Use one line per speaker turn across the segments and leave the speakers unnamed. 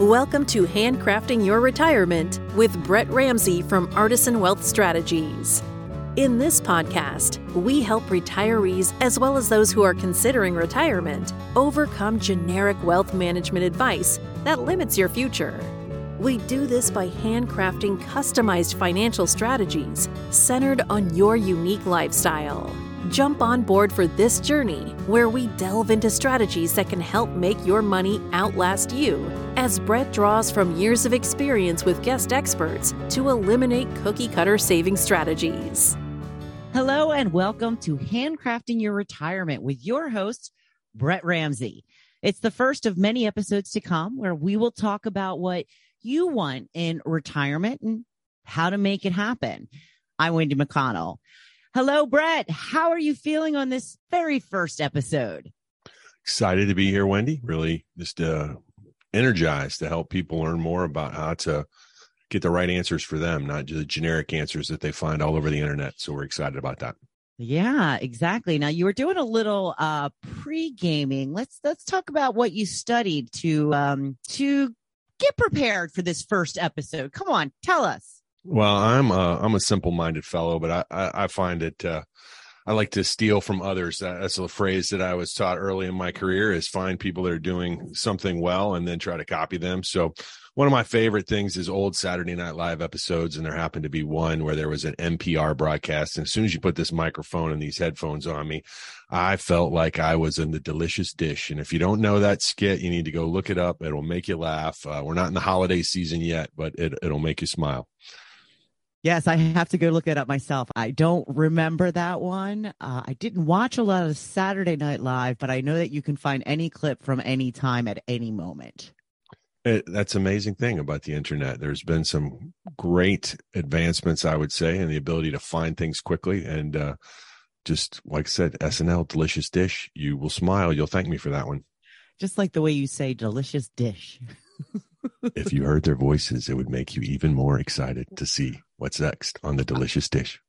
Welcome to Handcrafting Your Retirement with Brett Ramsey from Artisan Wealth Strategies. In this podcast, we help retirees as well as those who are considering retirement overcome generic wealth management advice that limits your future. We do this by handcrafting customized financial strategies centered on your unique lifestyle. Jump on board for this journey where we delve into strategies that can help make your money outlast you as Brett draws from years of experience with guest experts to eliminate cookie cutter saving strategies.
Hello, and welcome to Handcrafting Your Retirement with your host, Brett Ramsey. It's the first of many episodes to come where we will talk about what you want in retirement and how to make it happen. I'm Wendy McConnell. Hello, Brett. How are you feeling on this very first episode?
Excited to be here, Wendy. Really just uh, energized to help people learn more about how to get the right answers for them, not just the generic answers that they find all over the internet. So we're excited about that.
Yeah, exactly. Now you were doing a little uh pre-gaming. Let's let's talk about what you studied to um to get prepared for this first episode. Come on, tell us.
Well, I'm a, I'm a simple minded fellow, but I, I, I find it, uh, I like to steal from others. That's a phrase that I was taught early in my career is find people that are doing something well and then try to copy them. So one of my favorite things is old Saturday Night Live episodes. And there happened to be one where there was an NPR broadcast. And as soon as you put this microphone and these headphones on me, I felt like I was in the delicious dish. And if you don't know that skit, you need to go look it up. It'll make you laugh. Uh, we're not in the holiday season yet, but it, it'll make you smile.
Yes, I have to go look it up myself. I don't remember that one. Uh, I didn't watch a lot of Saturday Night Live, but I know that you can find any clip from any time at any moment.
It, that's amazing thing about the internet. There's been some great advancements, I would say, in the ability to find things quickly. And uh, just like I said, SNL, delicious dish. You will smile. You'll thank me for that one.
Just like the way you say delicious dish.
if you heard their voices, it would make you even more excited to see what's next on the delicious dish.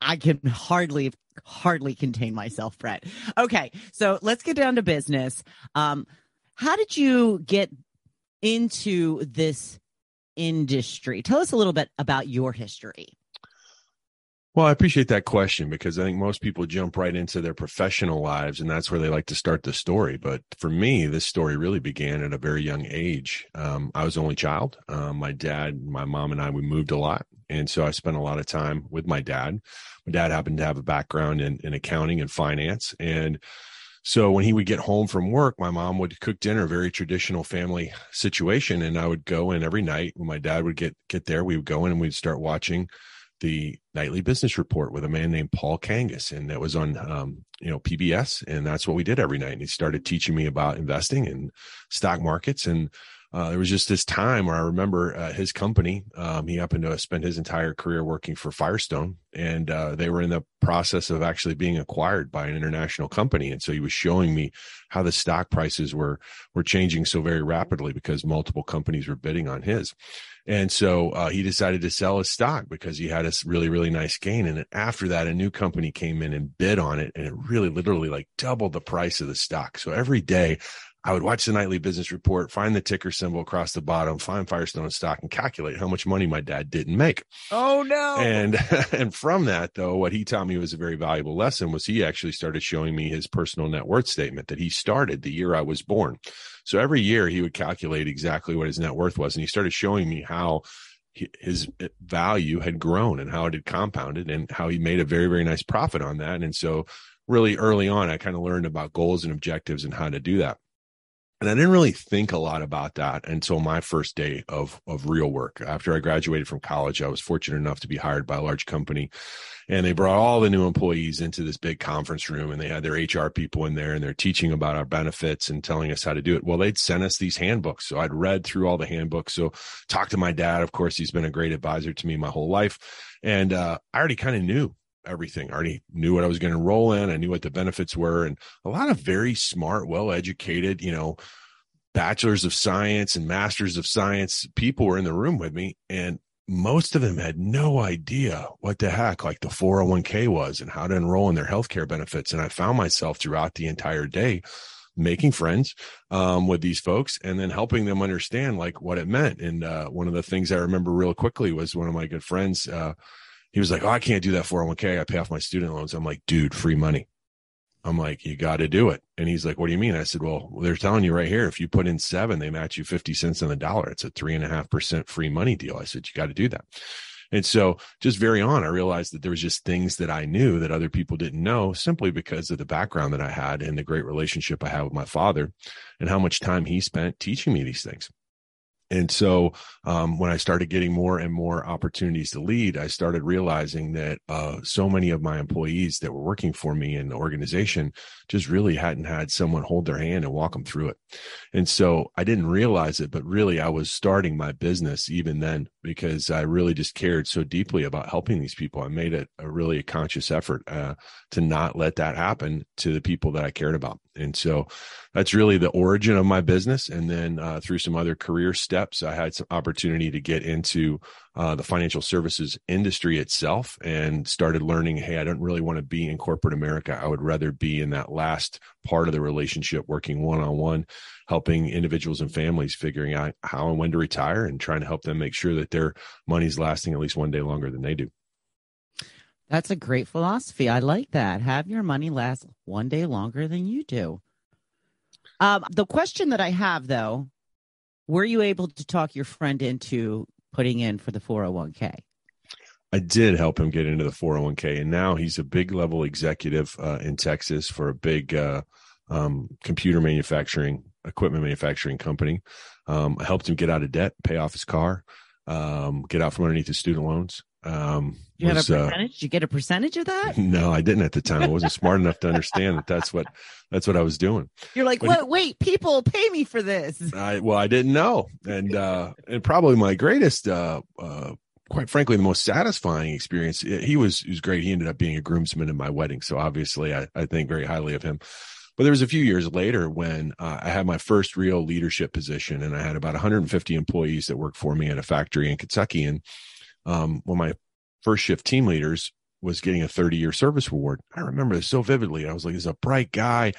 I can hardly hardly contain myself, Brett. Okay, so let's get down to business. Um, how did you get into this industry? Tell us a little bit about your history.
Well, I appreciate that question because I think most people jump right into their professional lives and that's where they like to start the story. But for me, this story really began at a very young age. Um, I was only child. Um, my dad, my mom, and I, we moved a lot. And so I spent a lot of time with my dad. My dad happened to have a background in, in accounting and finance. And so when he would get home from work, my mom would cook dinner, very traditional family situation. And I would go in every night when my dad would get, get there, we would go in and we'd start watching the nightly business report with a man named Paul Kangas, and that was on um, you know PBS, and that's what we did every night. And he started teaching me about investing in stock markets, and uh, there was just this time where I remember uh, his company. Um, he happened to spend his entire career working for Firestone, and uh, they were in the process of actually being acquired by an international company. And so he was showing me how the stock prices were were changing so very rapidly because multiple companies were bidding on his. And so uh, he decided to sell his stock because he had a really really nice gain. And after that, a new company came in and bid on it, and it really literally like doubled the price of the stock. So every day I would watch the nightly business report, find the ticker symbol across the bottom, find Firestone stock, and calculate how much money my dad didn't make.
Oh no!
And and from that, though, what he taught me was a very valuable lesson. Was he actually started showing me his personal net worth statement that he started the year I was born. So every year he would calculate exactly what his net worth was, and he started showing me how his eh, value had grown and how it had compounded and how he made a very very nice profit on that. And so really early on, I kind of learned about goals and objectives and how to do that and I didn't really think a lot about that until my first day of of real work. After I graduated from college, I was fortunate enough to be hired by a large company, and they brought all the new employees into this big conference room, and they had their HR people in there, and they're teaching about our benefits and telling us how to do it. Well, they'd sent us these handbooks, so I'd read through all the handbooks. So talked to my dad. Of course, he's been a great advisor to me my whole life, and uh, I already kind of knew everything. I already knew what I was going to enroll in. I knew what the benefits were, and a lot of very smart, well educated, you know, bachelors of science and masters of science people were in the room with me, and most of them had no idea what the heck like the 401k was and how to enroll in their healthcare benefits. And I found myself throughout the entire day making friends um, with these folks and then helping them understand like what it meant. And uh, one of the things I remember real quickly was one of my good friends. Uh, he was like, "Oh, I can't do that 401k. I pay off my student loans." I'm like, "Dude, free money." I'm like, "You got to do it." And he's like, "What do you mean?" I said, "Well, they're telling you right here. If you put in seven, they match you 50 cents on the dollar. It's a three and a half percent free money deal." I said, "You got to do that." And so just very on, I realized that there was just things that I knew that other people didn't know simply because of the background that I had and the great relationship I had with my father and how much time he spent teaching me these things. And so um, when I started getting more and more opportunities to lead, I started realizing that uh, so many of my employees that were working for me in the organization just really hadn't had someone hold their hand and walk them through it. And so I didn't realize it, but really I was starting my business even then because I really just cared so deeply about helping these people. I made it a really a conscious effort uh, to not let that happen to the people that I cared about. And so that's really the origin of my business. And then uh, through some other career steps, I had some opportunity to get into uh, the financial services industry itself and started learning hey, I don't really want to be in corporate America. I would rather be in that last part of the relationship, working one on one, helping individuals and families figuring out how and when to retire and trying to help them make sure that their money's lasting at least one day longer than they do.
That's a great philosophy. I like that. Have your money last one day longer than you do. Um, the question that I have, though, were you able to talk your friend into putting in for the 401k?
I did help him get into the 401k, and now he's a big level executive uh, in Texas for a big uh, um, computer manufacturing, equipment manufacturing company. Um, I helped him get out of debt, pay off his car, um, get out from underneath his student loans. Um,
you was, had a uh, percentage? Uh, Did you get a percentage of that?
No, I didn't at the time. I wasn't smart enough to understand that that's what that's what I was doing.
You're like, but what? Wait, people pay me for this.
I well, I didn't know, and uh, and probably my greatest, uh, uh, quite frankly, the most satisfying experience. He was he was great. He ended up being a groomsman in my wedding, so obviously, I, I think very highly of him. But there was a few years later when uh, I had my first real leadership position, and I had about 150 employees that worked for me at a factory in Kentucky, and um, when my first shift team leaders was getting a 30 year service award. I remember this so vividly. I was like, he's a bright guy,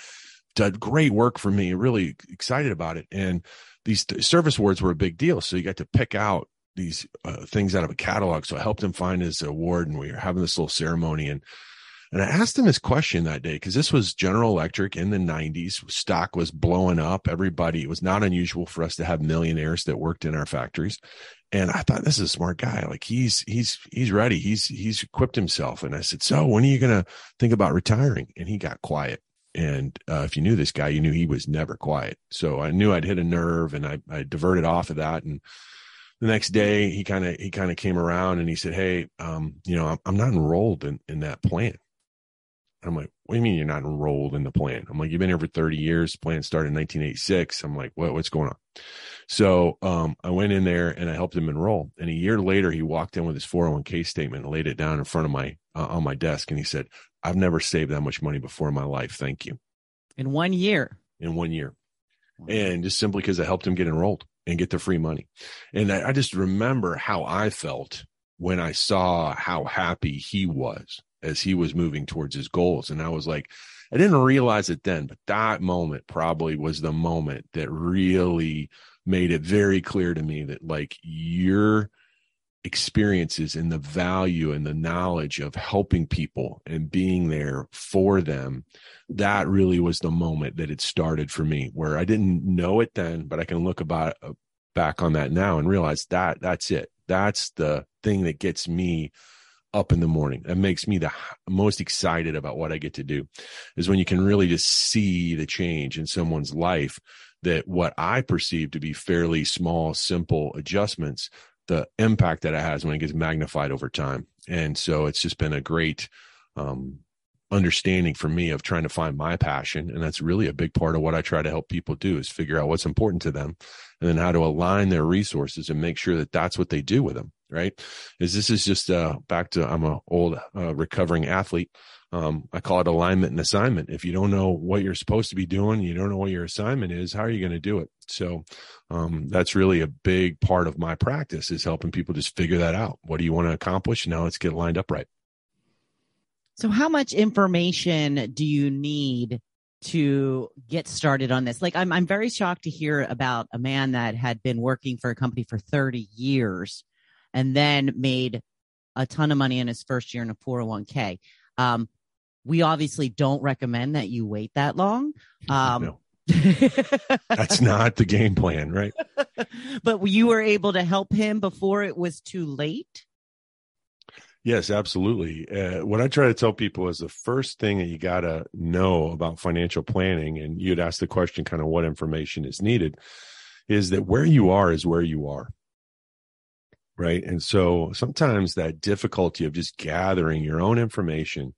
did great work for me, really excited about it. And these service awards were a big deal. So you got to pick out these uh, things out of a catalog. So I helped him find his award and we were having this little ceremony. And and I asked him this question that day because this was General Electric in the 90s. Stock was blowing up. Everybody, it was not unusual for us to have millionaires that worked in our factories. And I thought this is a smart guy. Like he's he's he's ready. He's he's equipped himself. And I said, So when are you gonna think about retiring? And he got quiet. And uh, if you knew this guy, you knew he was never quiet. So I knew I'd hit a nerve and I, I diverted off of that. And the next day he kind of he kind of came around and he said, Hey, um, you know, I'm, I'm not enrolled in, in that plan. I'm like, what do you mean you're not enrolled in the plan? I'm like, you've been here for 30 years. Plan started in 1986. I'm like, what, what's going on? So um, I went in there and I helped him enroll. And a year later, he walked in with his 401k statement and laid it down in front of my uh, on my desk. And he said, I've never saved that much money before in my life. Thank you.
In one year.
In one year. And just simply because I helped him get enrolled and get the free money. And I, I just remember how I felt when I saw how happy he was as he was moving towards his goals. And I was like, I didn't realize it then, but that moment probably was the moment that really made it very clear to me that like your experiences and the value and the knowledge of helping people and being there for them that really was the moment that it started for me where i didn't know it then but i can look about uh, back on that now and realize that that's it that's the thing that gets me up in the morning. That makes me the most excited about what I get to do is when you can really just see the change in someone's life that what I perceive to be fairly small, simple adjustments, the impact that it has when it gets magnified over time. And so it's just been a great, um, understanding for me of trying to find my passion and that's really a big part of what I try to help people do is figure out what's important to them and then how to align their resources and make sure that that's what they do with them right? Is this is just uh, back to I'm a old uh, recovering athlete. Um, I call it alignment and assignment. If you don't know what you're supposed to be doing, you don't know what your assignment is. How are you going to do it? So um, that's really a big part of my practice is helping people just figure that out. What do you want to accomplish? Now let's get lined up right.
So, how much information do you need to get started on this? Like, I'm, I'm very shocked to hear about a man that had been working for a company for 30 years and then made a ton of money in his first year in a 401k. Um, we obviously don't recommend that you wait that long. Um, no.
That's not the game plan, right?
but you were able to help him before it was too late.
Yes, absolutely. Uh, what I try to tell people is the first thing that you got to know about financial planning, and you'd ask the question kind of what information is needed, is that where you are is where you are. Right. And so sometimes that difficulty of just gathering your own information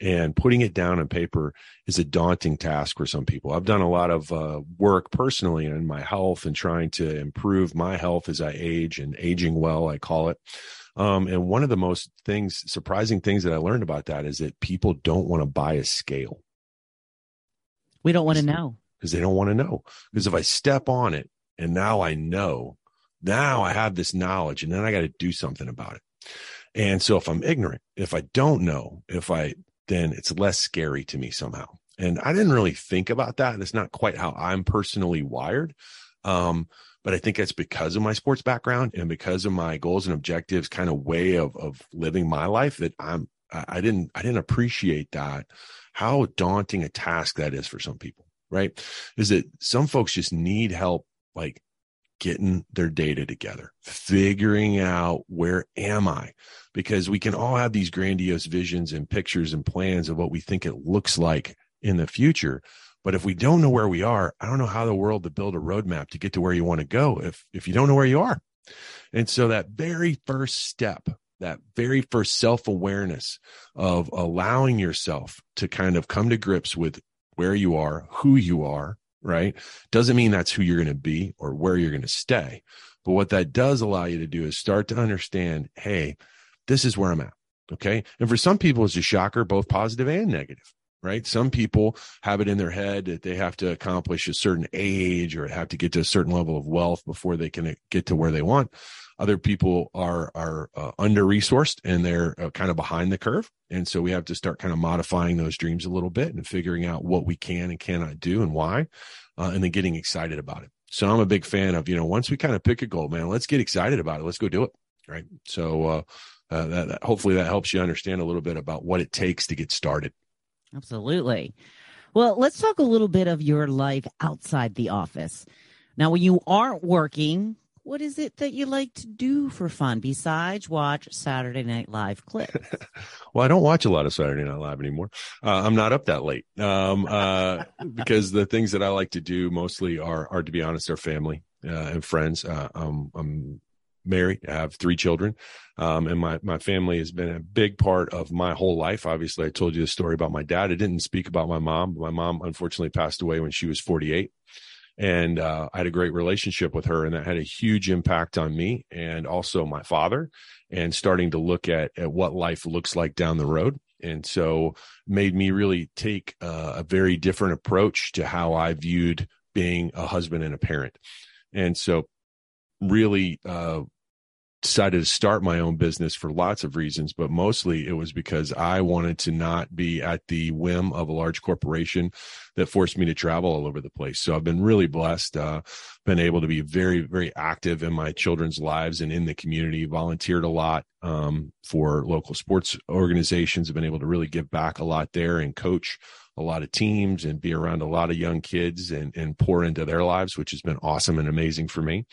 and putting it down on paper is a daunting task for some people. I've done a lot of uh, work personally in my health and trying to improve my health as I age and aging well, I call it. Um, and one of the most things, surprising things that I learned about that is that people don't want to buy a scale.
We don't want to know
because they don't want to know. Because if I step on it and now I know, now I have this knowledge and then I got to do something about it. And so if I'm ignorant, if I don't know, if I then it's less scary to me somehow. And I didn't really think about that. That's not quite how I'm personally wired. Um, but I think that's because of my sports background and because of my goals and objectives kind of way of, of living my life that I'm, I didn't, I didn't appreciate that, how daunting a task that is for some people, right? Is that some folks just need help, like getting their data together, figuring out where am I? Because we can all have these grandiose visions and pictures and plans of what we think it looks like in the future. But if we don't know where we are, I don't know how the world to build a roadmap to get to where you want to go if if you don't know where you are. And so that very first step, that very first self-awareness of allowing yourself to kind of come to grips with where you are, who you are, right? Doesn't mean that's who you're going to be or where you're going to stay. But what that does allow you to do is start to understand, hey, this is where I'm at. Okay. And for some people, it's a shocker, both positive and negative, right? Some people have it in their head that they have to accomplish a certain age or have to get to a certain level of wealth before they can get to where they want. Other people are are uh, under resourced and they're uh, kind of behind the curve, and so we have to start kind of modifying those dreams a little bit and figuring out what we can and cannot do and why, uh, and then getting excited about it. So I'm a big fan of you know once we kind of pick a goal, man, let's get excited about it. Let's go do it, right? So uh, uh, that, that hopefully that helps you understand a little bit about what it takes to get started.
Absolutely. Well, let's talk a little bit of your life outside the office. Now, when you aren't working, what is it that you like to do for fun besides watch Saturday Night Live clips?
well, I don't watch a lot of Saturday Night Live anymore. Uh, I'm not up that late um, uh, because the things that I like to do mostly are, are to be honest, are family uh, and friends. Uh, um, I'm married. I have three children, um, and my my family has been a big part of my whole life. Obviously, I told you the story about my dad. I didn't speak about my mom. My mom unfortunately passed away when she was 48 and uh, I had a great relationship with her, and that had a huge impact on me and also my father, and starting to look at at what life looks like down the road. And so made me really take uh, a very different approach to how I viewed being a husband and a parent. And so really uh, decided to start my own business for lots of reasons, but mostly it was because I wanted to not be at the whim of a large corporation that forced me to travel all over the place. So I've been really blessed, uh, been able to be very, very active in my children's lives and in the community, volunteered a lot um, for local sports organizations, have been able to really give back a lot there and coach a lot of teams and be around a lot of young kids and, and pour into their lives, which has been awesome and amazing for me.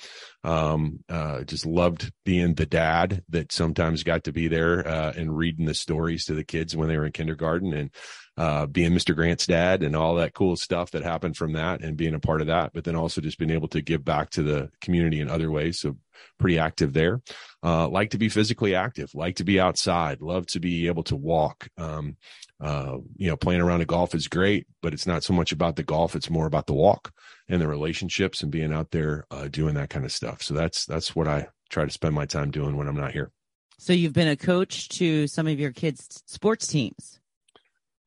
Um, uh, just loved being the dad that sometimes got to be there uh, and reading the stories to the kids when they were in kindergarten and uh, being Mr. Grant's dad and all that cool stuff that happened from that and being a part of that, but then also just being able to give back to the community in other ways. So pretty active there. Uh, like to be physically active, like to be outside, love to be able to walk. Um, uh, you know, playing around a golf is great, but it's not so much about the golf. It's more about the walk and the relationships and being out there, uh, doing that kind of stuff. So that's, that's what I try to spend my time doing when I'm not here.
So you've been a coach to some of your kids' sports teams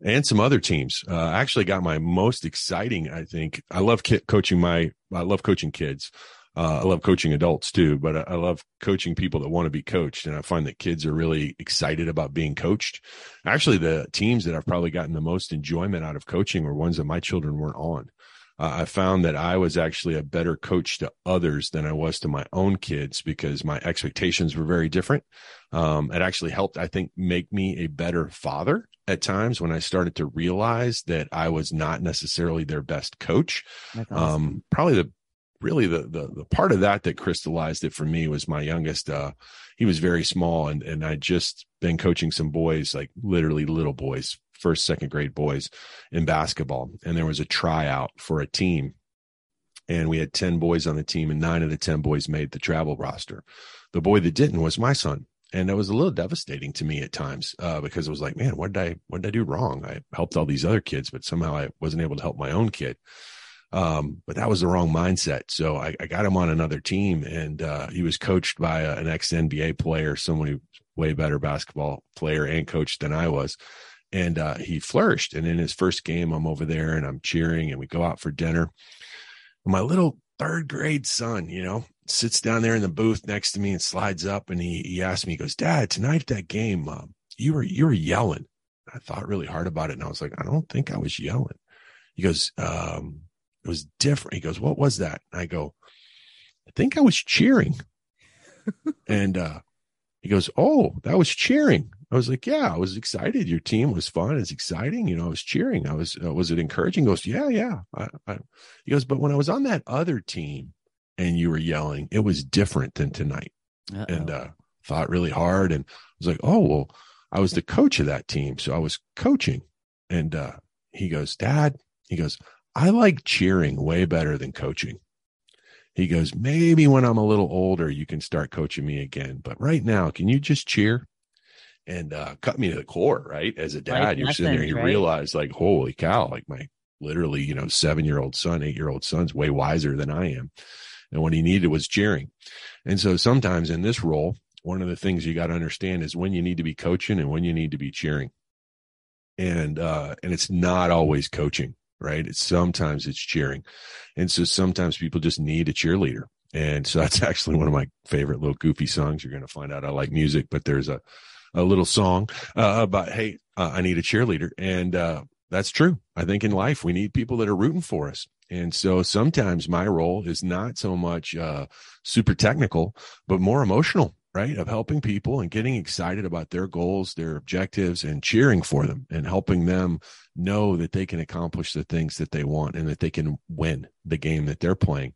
and some other teams. Uh, I actually got my most exciting. I think I love ki- coaching my. I love coaching kids. Uh, I love coaching adults too, but I, I love coaching people that want to be coached. And I find that kids are really excited about being coached. Actually, the teams that I've probably gotten the most enjoyment out of coaching were ones that my children weren't on uh, I found that I was actually a better coach to others than I was to my own kids because my expectations were very different. Um, it actually helped, I think, make me a better father at times when I started to realize that I was not necessarily their best coach. Awesome. Um, probably the really the, the the part of that that crystallized it for me was my youngest uh he was very small and and I just been coaching some boys like literally little boys first, second grade boys in basketball. And there was a tryout for a team. And we had 10 boys on the team, and nine of the 10 boys made the travel roster. The boy that didn't was my son. And it was a little devastating to me at times uh, because it was like, man, what did I what did I do wrong? I helped all these other kids, but somehow I wasn't able to help my own kid. Um, but that was the wrong mindset. So I, I got him on another team, and uh, he was coached by a, an ex NBA player, someone who way better basketball player and coach than I was and uh, he flourished. And in his first game, I'm over there and I'm cheering, and we go out for dinner. My little third grade son, you know, sits down there in the booth next to me and slides up, and he he asked me, he goes, "Dad, tonight at that game, uh, you were you were yelling." I thought really hard about it, and I was like, "I don't think I was yelling." He goes, um, "It was different." He goes, "What was that?" I go, "I think I was cheering." and uh, he goes, "Oh, that was cheering." I was like, yeah, I was excited. Your team was fun. It's exciting. You know, I was cheering. I was, uh, was it encouraging? He goes, yeah, yeah. I, I, he goes, but when I was on that other team and you were yelling, it was different than tonight. Uh-oh. And, uh, thought really hard. And I was like, oh, well, I was the coach of that team. So I was coaching. And, uh, he goes, dad, he goes, I like cheering way better than coaching. He goes, maybe when I'm a little older, you can start coaching me again. But right now, can you just cheer? and uh, cut me to the core. Right, as a dad, you're sitting there, you right? realize like, holy cow, like my literally, you know, seven year old son, eight year old son's way wiser than I am, and what he needed was cheering. And so sometimes in this role, one of the things you got to understand is when you need to be coaching and when you need to be cheering. And uh, and it's not always coaching, right? It's sometimes it's cheering, and so sometimes people just need a cheerleader. And so that's actually one of my favorite little goofy songs. You're going to find out I like music, but there's a a little song uh, about, hey, uh, I need a cheerleader. And uh, that's true. I think in life, we need people that are rooting for us. And so sometimes my role is not so much uh, super technical, but more emotional, right? Of helping people and getting excited about their goals, their objectives, and cheering for them and helping them know that they can accomplish the things that they want and that they can win the game that they're playing.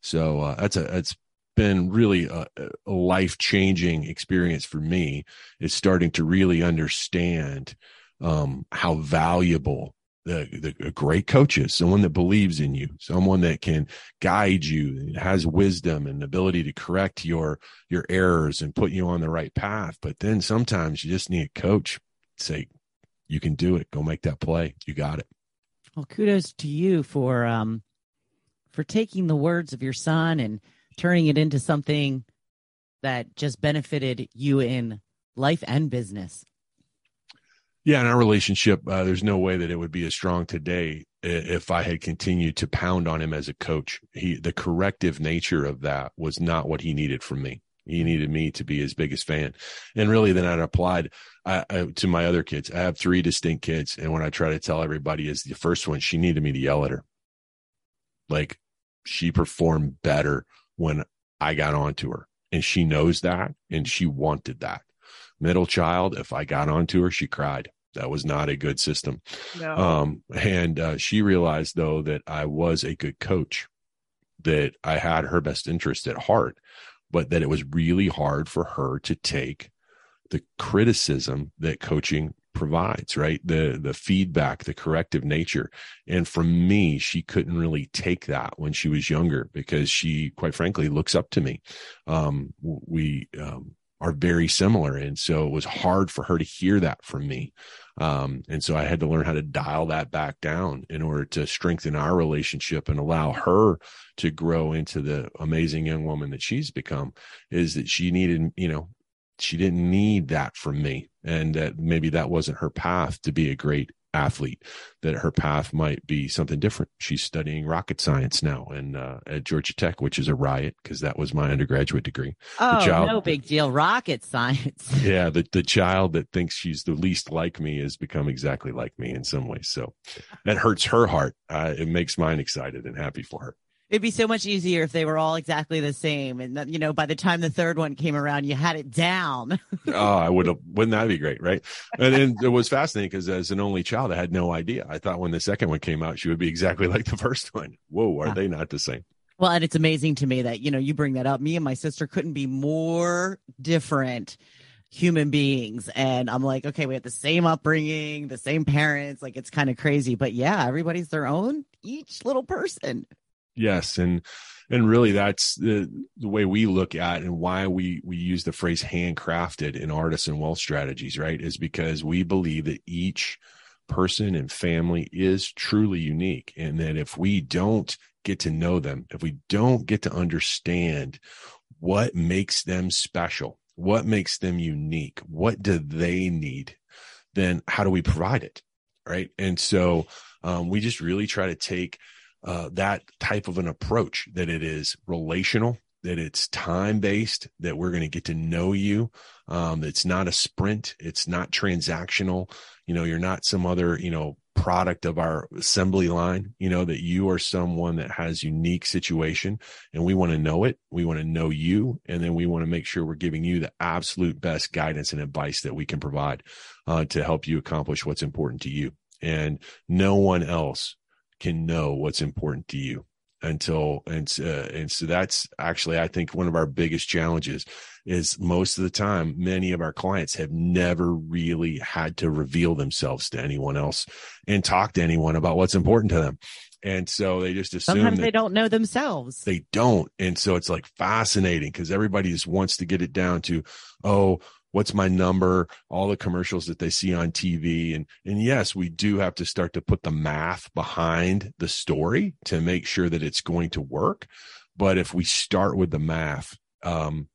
So uh, that's a that's been really a, a life changing experience for me is starting to really understand um, how valuable the, the great coaches, someone that believes in you someone that can guide you has wisdom and ability to correct your your errors and put you on the right path. But then sometimes you just need a coach say you can do it. Go make that play. You got it.
Well kudos to you for um for taking the words of your son and turning it into something that just benefited you in life and business.
Yeah, in our relationship, uh, there's no way that it would be as strong today if I had continued to pound on him as a coach. He, the corrective nature of that was not what he needed from me. He needed me to be his biggest fan, and really, then I applied I, I, to my other kids. I have three distinct kids, and when I try to tell everybody, is the first one she needed me to yell at her, like she performed better when I got onto her. And she knows that and she wanted that. Middle child, if I got onto her, she cried. That was not a good system. No. Um, and uh, she realized, though, that I was a good coach, that I had her best interest at heart, but that it was really hard for her to take the criticism that coaching provides right the the feedback the corrective nature and from me she couldn't really take that when she was younger because she quite frankly looks up to me um, we um, are very similar. And so it was hard for her to hear that from me. Um, and so i had to learn how to dial that back down in order to strengthen our relationship and allow her to grow into the amazing young woman that she's become is that she needed you know she didn't need that from me. And that maybe that wasn't her path to be a great athlete that her path might be something different. She's studying rocket science now and uh, at georgia tech which is a riot because that was my undergraduate degree.
Oh child, no big deal. Rocket science.
Yeah the, the child that thinks she's the least like me has become exactly like me in some ways so that hurts her heart. Uh, it makes mine excited and happy for her
It'd be so much easier if they were all exactly the same, and you know, by the time the third one came around, you had it down.
oh, I would have. Wouldn't that be great, right? And then it was fascinating because as an only child, I had no idea. I thought when the second one came out, she would be exactly like the first one. Whoa, are yeah. they not the same?
Well, and it's amazing to me that you know you bring that up. Me and my sister couldn't be more different human beings and i'm like okay we have the same upbringing the same parents like it's kind of crazy but yeah everybody's their own each little person
Yes, and and really that's the the way we look at and why we we use the phrase handcrafted in artisan wealth strategies, right? Is because we believe that each person and family is truly unique and that if we don't get to know them, if we don't get to understand what makes them special, what makes them unique, what do they need, then how do we provide it? Right. And so um, we just really try to take uh, that type of an approach that it is relational that it's time based that we're going to get to know you um, it's not a sprint it's not transactional. You know you're not some other you know product of our assembly line you know that you are someone that has unique situation and we want to know it we want to know you and then we want to make sure we're giving you the absolute best guidance and advice that we can provide uh, to help you accomplish what's important to you. And no one else can know what's important to you until and uh, and so that's actually I think one of our biggest challenges is most of the time many of our clients have never really had to reveal themselves to anyone else and talk to anyone about what's important to them. And so they just assume
sometimes they don't know themselves.
They don't. And so it's like fascinating because everybody just wants to get it down to oh what's my number all the commercials that they see on tv and and yes we do have to start to put the math behind the story to make sure that it's going to work. But if we start with the math um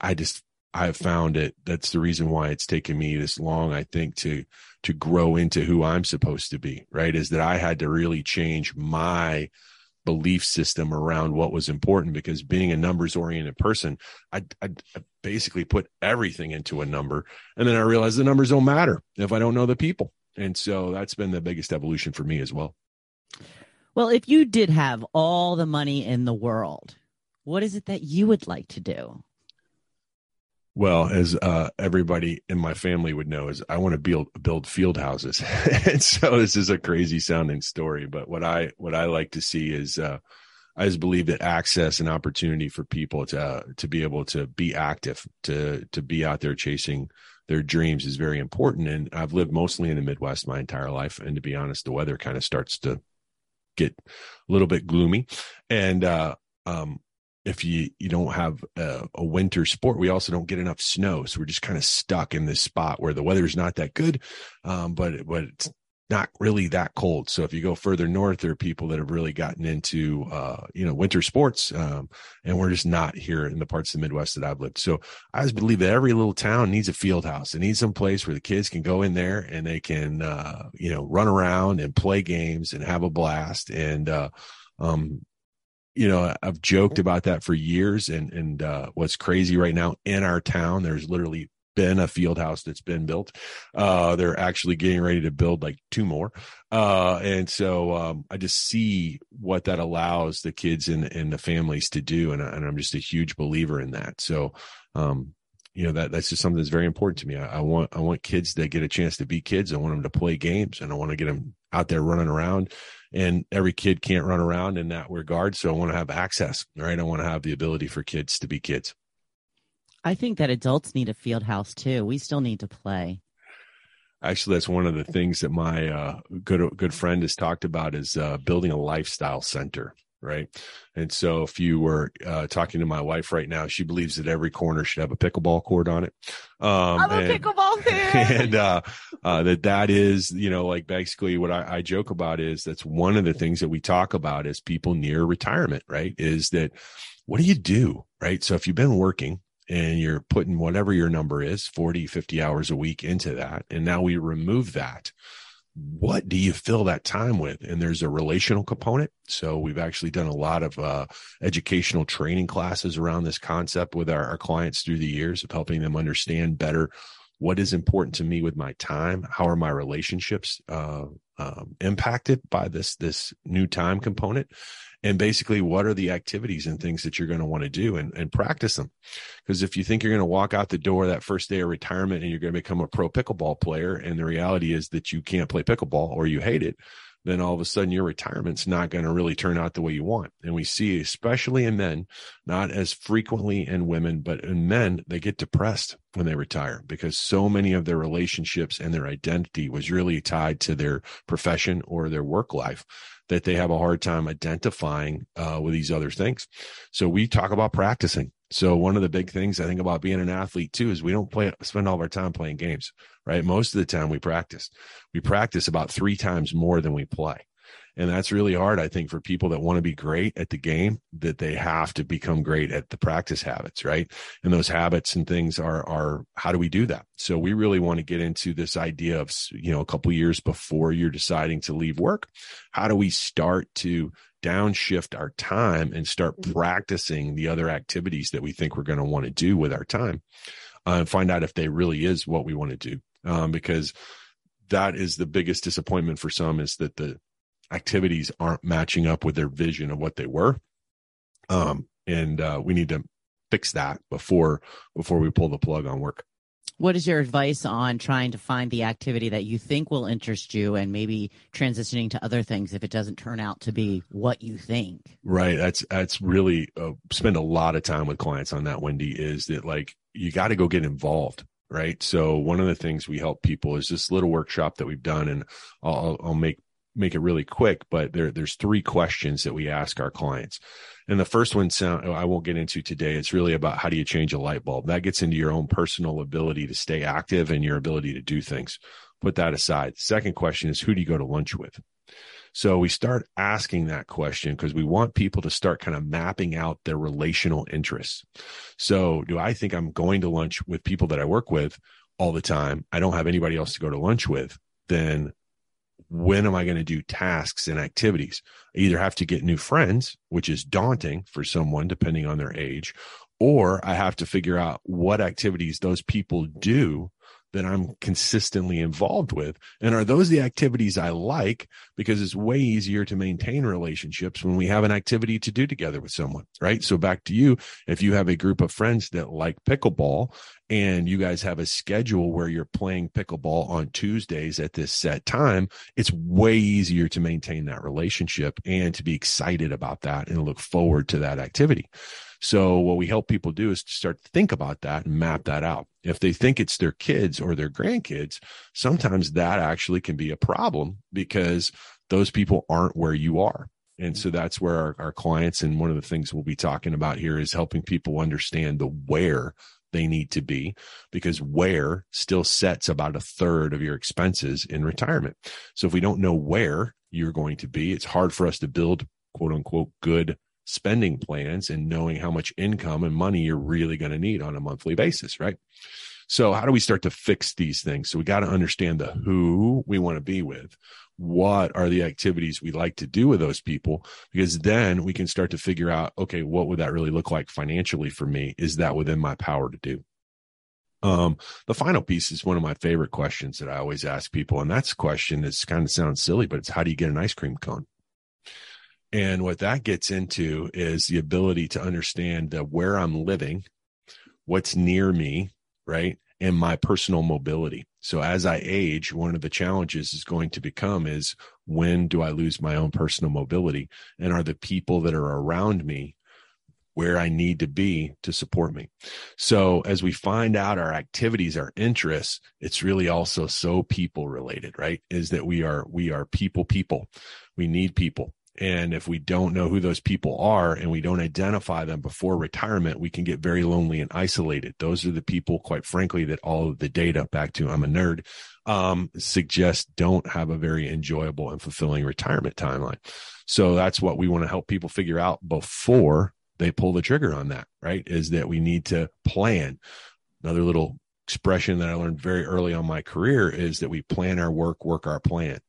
i just i have found it that's the reason why it's taken me this long i think to to grow into who i'm supposed to be right? Is that i had to really change my belief system around what was important because being a numbers oriented person I, I, I, basically put everything into a number and then i realized the numbers don't matter if i don't know the people. And so that's been the biggest evolution for me as well.
Well if you did have all the money in the world what is it that you would like to do
well, as uh, everybody in my family would know, is I want to build build field houses, and so this is a crazy sounding story. But what I what I like to see is, uh, I just believe that access and opportunity for people to uh, to be able to be active, to to be out there chasing their dreams is very important. And I've lived mostly in the Midwest my entire life, and to be honest, the weather kind of starts to get a little bit gloomy, and uh, um, if you you don't have a, a, winter sport we also don't get enough snow. So we're just kind of stuck in this spot where the weather is not that good um, but but it's not really that cold. So if you go further north there are people that have really gotten into uh, you know winter sports um, and we're just not here in the parts of the midwest that i've lived. So i just believe that every little town needs a field house. It needs some place where the kids can go in there and they can uh, you know run around and play games and have a blast. And uh, um, you know i've joked about that for years and and uh, what's crazy right now in our town there's literally been a field house that's been built. Uh, they're actually getting ready to build like two more. Uh, and so um, i just see what that allows the kids and, and the families to do and, and i'm just a huge believer in that. So um, you know that that's just something that's very important to me. I, I want i want kids that get a chance to be kids. I want them to play games and i want to get them out there running around and every kid can't run around in that regard. So I want to have access, right? I want to have the ability for kids to be kids.
I think that adults need a field house too. We still need to play.
Actually, that's one of the things that my uh, good good friend has talked about is uh, building a lifestyle center right? And so if you were uh, talking to my wife right now, she believes that every corner should have a pickleball court on it.
Um, I'm a and, pickleball fan.
And uh, uh, that that is, you know, like basically what I, I joke about is that's one of the things that we talk about as people near retirement, right? Is that what do you do, right? So if you've been working and you're putting whatever your number is 40 50 hours a week into that and now we remove that what do you fill that time with? And there's a relational component. So we've actually done a lot of uh, educational training classes around this concept with our, our clients through the years of helping them understand better what is important to me with my time how are my relationships uh, um, impacted by this this new time component and basically what are the activities and things that you're going to want to do and, and practice them because if you think you're going to walk out the door that first day of retirement and you're going to become a pro pickleball player and the reality is that you can't play pickleball or you hate it then all of a sudden your retirement's not going to really turn out the way you want. And we see, especially in men, not as frequently in women, but in men, they get depressed when they retire because so many of their relationships and their identity was really tied to their profession or their work life that they have a hard time identifying uh, with these other things. So we talk about practicing. So one of the big things I think about being an athlete too is we don't play spend all of our time playing games, right? Most of the time we practice. We practice about 3 times more than we play. And that's really hard, I think, for people that want to be great at the game, that they have to become great at the practice habits, right? And those habits and things are are how do we do that? So we really want to get into this idea of you know a couple years before you're deciding to leave work. How do we start to downshift our time and start mm-hmm. practicing the other activities that we think we're going to want to do with our time uh, and find out if they really is what we want to do um, because that is the biggest disappointment for some is that the activities aren't matching up with their vision of what they were. Um, and uh, we need to fix that before before we pull the plug on work.
What is your advice on trying to find the activity that you think will interest you and maybe transitioning to other things if it doesn't turn out to be what you think?
Right. That's that's really uh, spend a lot of time with clients on that wendy is that like you got to go get involved right? So one of the things we help people is this little workshop that we've done and i'll, I'll make make it really quick, but there, there's three questions that we ask our clients. And the first one sound I won't get into today. It's really about how do you change a light bulb? That gets into your own personal ability to stay active and your ability to do things. Put that aside. Second question is who do you go to lunch with? So we start asking that question because we want people to start kind of mapping out their relational interests. So do I think I'm going to lunch with people that I work with all the time? I don't have anybody else to go to lunch with. Then when am I going to do tasks and activities? I either have to get new friends, which is daunting for someone depending on their age, or I have to figure out what activities those people do that I'm consistently involved with? And are those the activities I like? Because it's way easier to maintain relationships when we have an activity to do together with someone, right? So back to you, if you have a group of friends that like pickleball and you guys have a schedule where you're playing pickleball on Tuesdays at this set time, it's way easier to maintain that relationship and to be excited about that and look forward to that activity. So what we help people do is to start to think about that and map that out. If they think it's their kids or their grandkids, sometimes that actually can be a problem because those people aren't where you are. And so that's where our, our clients and one of the things we'll be talking about here is helping people understand the where they need to be because where still sets about a third of your expenses in retirement. So if we don't know where you're going to be, it's hard for us to build quote unquote good spending plans and knowing how much income and money you're really going to need on a monthly basis, right? So how do we start to fix these things? So we got to understand the who we want to be with. What are the activities we like to do with those people? Because then we can start to figure out, okay, what would that really look like financially for me? Is that within my power to do? Um, the final piece is one of my favorite questions that I always ask people. And that's question that kind of sounds silly, but it's how do you get an ice cream cone? And what that gets into is the ability to understand where I'm living, what's near me, right? And my personal mobility. So as I age, one of the challenges is going to become is when do I lose my own personal mobility? And are the people that are around me where I need to be to support me. So as we find out our activities, our interests, it's really also so people related, right? Is that we are, we are people, people. We need people. And if we don't know who those people are and we don't identify them before retirement, we can get very lonely and isolated. Those are the people, quite frankly, that all of the data back to I'm a nerd, um, suggest don't have a very enjoyable and fulfilling retirement timeline. So that's what we want to help people figure out before they pull the trigger on that, right? Is that we need to plan. Another little expression that I learned very early on my career is that we plan our work, work our plan.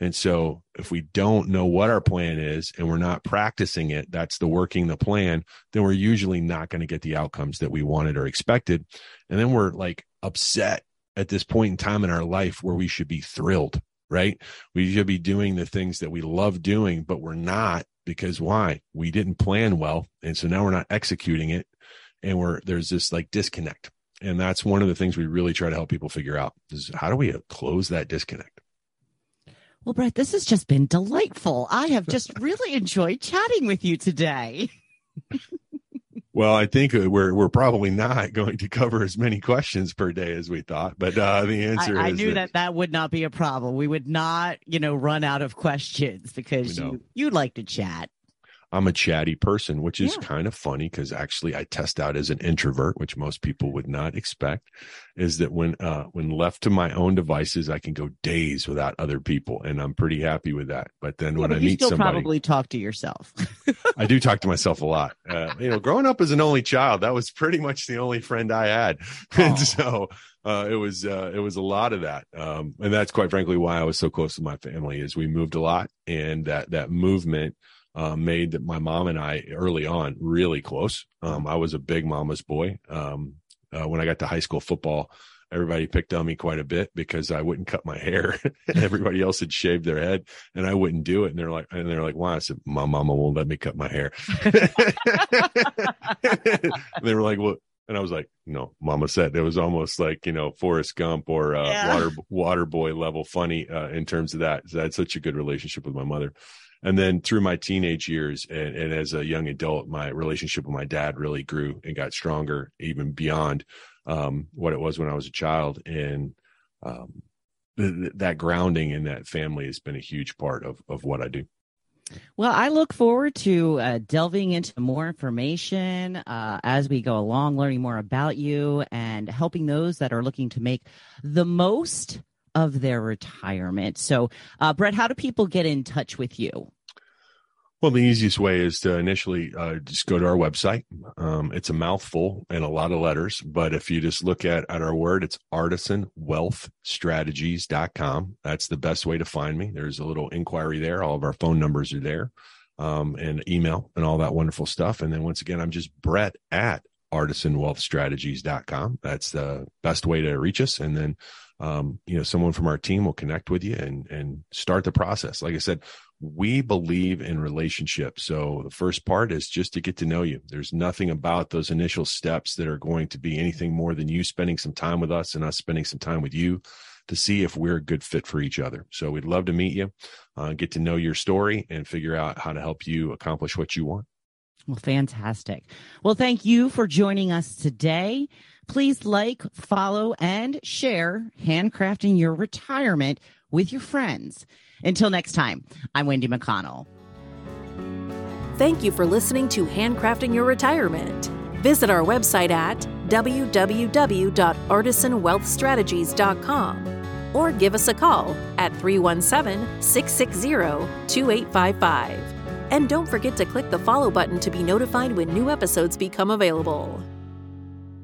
And so if we don't know what our plan is and we're not practicing it, that's the working the plan, then we're usually not going to get the outcomes that we wanted or expected. And then we're like upset at this point in time in our life where we should be thrilled, right? We should be doing the things that we love doing, but we're not because why? We didn't plan well. And so now we're not executing it. And we're, there's this like disconnect. And that's one of the things we really try to help people figure out is how do we close that disconnect?
Well, Brett, this has just been delightful. I have just really enjoyed chatting with you today.
well, I think we're we're probably not going to cover as many questions per day as we thought, but uh, the answer
I,
I
knew that, that, that would not be a problem. We would not, you know, run out of questions because you you like to chat.
I'm a chatty person, which is yeah. kind of funny because actually I test out as an introvert, which most people would not expect. Is that when uh, when left to my own devices, I can go days without other people, and I'm pretty happy with that. But then yeah, when but I meet somebody,
probably talk to yourself.
I do talk to myself a lot. Uh, you know, growing up as an only child, that was pretty much the only friend I had, and so uh, it was uh, it was a lot of that, um, and that's quite frankly why I was so close to my family. Is we moved a lot, and that that movement uh, made that my mom and I early on really close. Um, I was a big mama's boy. Um, uh, when I got to high school football, everybody picked on me quite a bit because I wouldn't cut my hair. Everybody else had shaved their head and I wouldn't do it. And they're like, and they're like, why? I said, my mama won't let me cut my hair. they were like, well, and I was like, no, mama said it was almost like, you know, Forrest Gump or, uh, yeah. water, water boy level funny, uh, in terms of that. So I had such a good relationship with my mother and then through my teenage years and, and, as a young adult my relationship with my dad really grew and got stronger even beyond um, what it was when i was a child. And um, th- that grounding in that family has been a huge part of, of what i do.
Well, I look forward to uh, delving into more information uh, as we go along, learning more about you and helping those that are looking to make the most of their retirement. So, uh, Brett, how do people get in touch with you?
Well, the easiest way is to initially uh, just go to our website. Um, it's a mouthful and a lot of letters, but if you just look at, at our word, it's artisanwealthstrategies.com. That's the best way to find me. There's a little inquiry there. All of our phone numbers are there um, and email and all that wonderful stuff. And then once again, I'm just Brett at artisanwealthstrategies.com. That's the best way to reach us. And then um, you know, someone from our team will connect with you and and start the process. Like I said, we believe in relationships. So the first part is just to get to know you. There's nothing about those initial steps that are going to be anything more than you spending some time with us and us spending some time with you to see if we're a good fit for each other. So we'd love to meet you, uh, get to know your story, and figure out how to help you accomplish what you want.
Well, fantastic. Well, thank you for joining us today. Please like, follow, and share Handcrafting Your Retirement with your friends. Until next time, I'm Wendy McConnell.
Thank you for listening to Handcrafting Your Retirement. Visit our website at www.artisanwealthstrategies.com or give us a call at 317 660 2855. And don't forget to click the follow button to be notified when new episodes become available.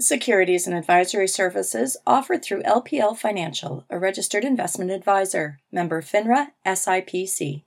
Securities and advisory services offered through LPL Financial, a registered investment advisor, member FINRA SIPC.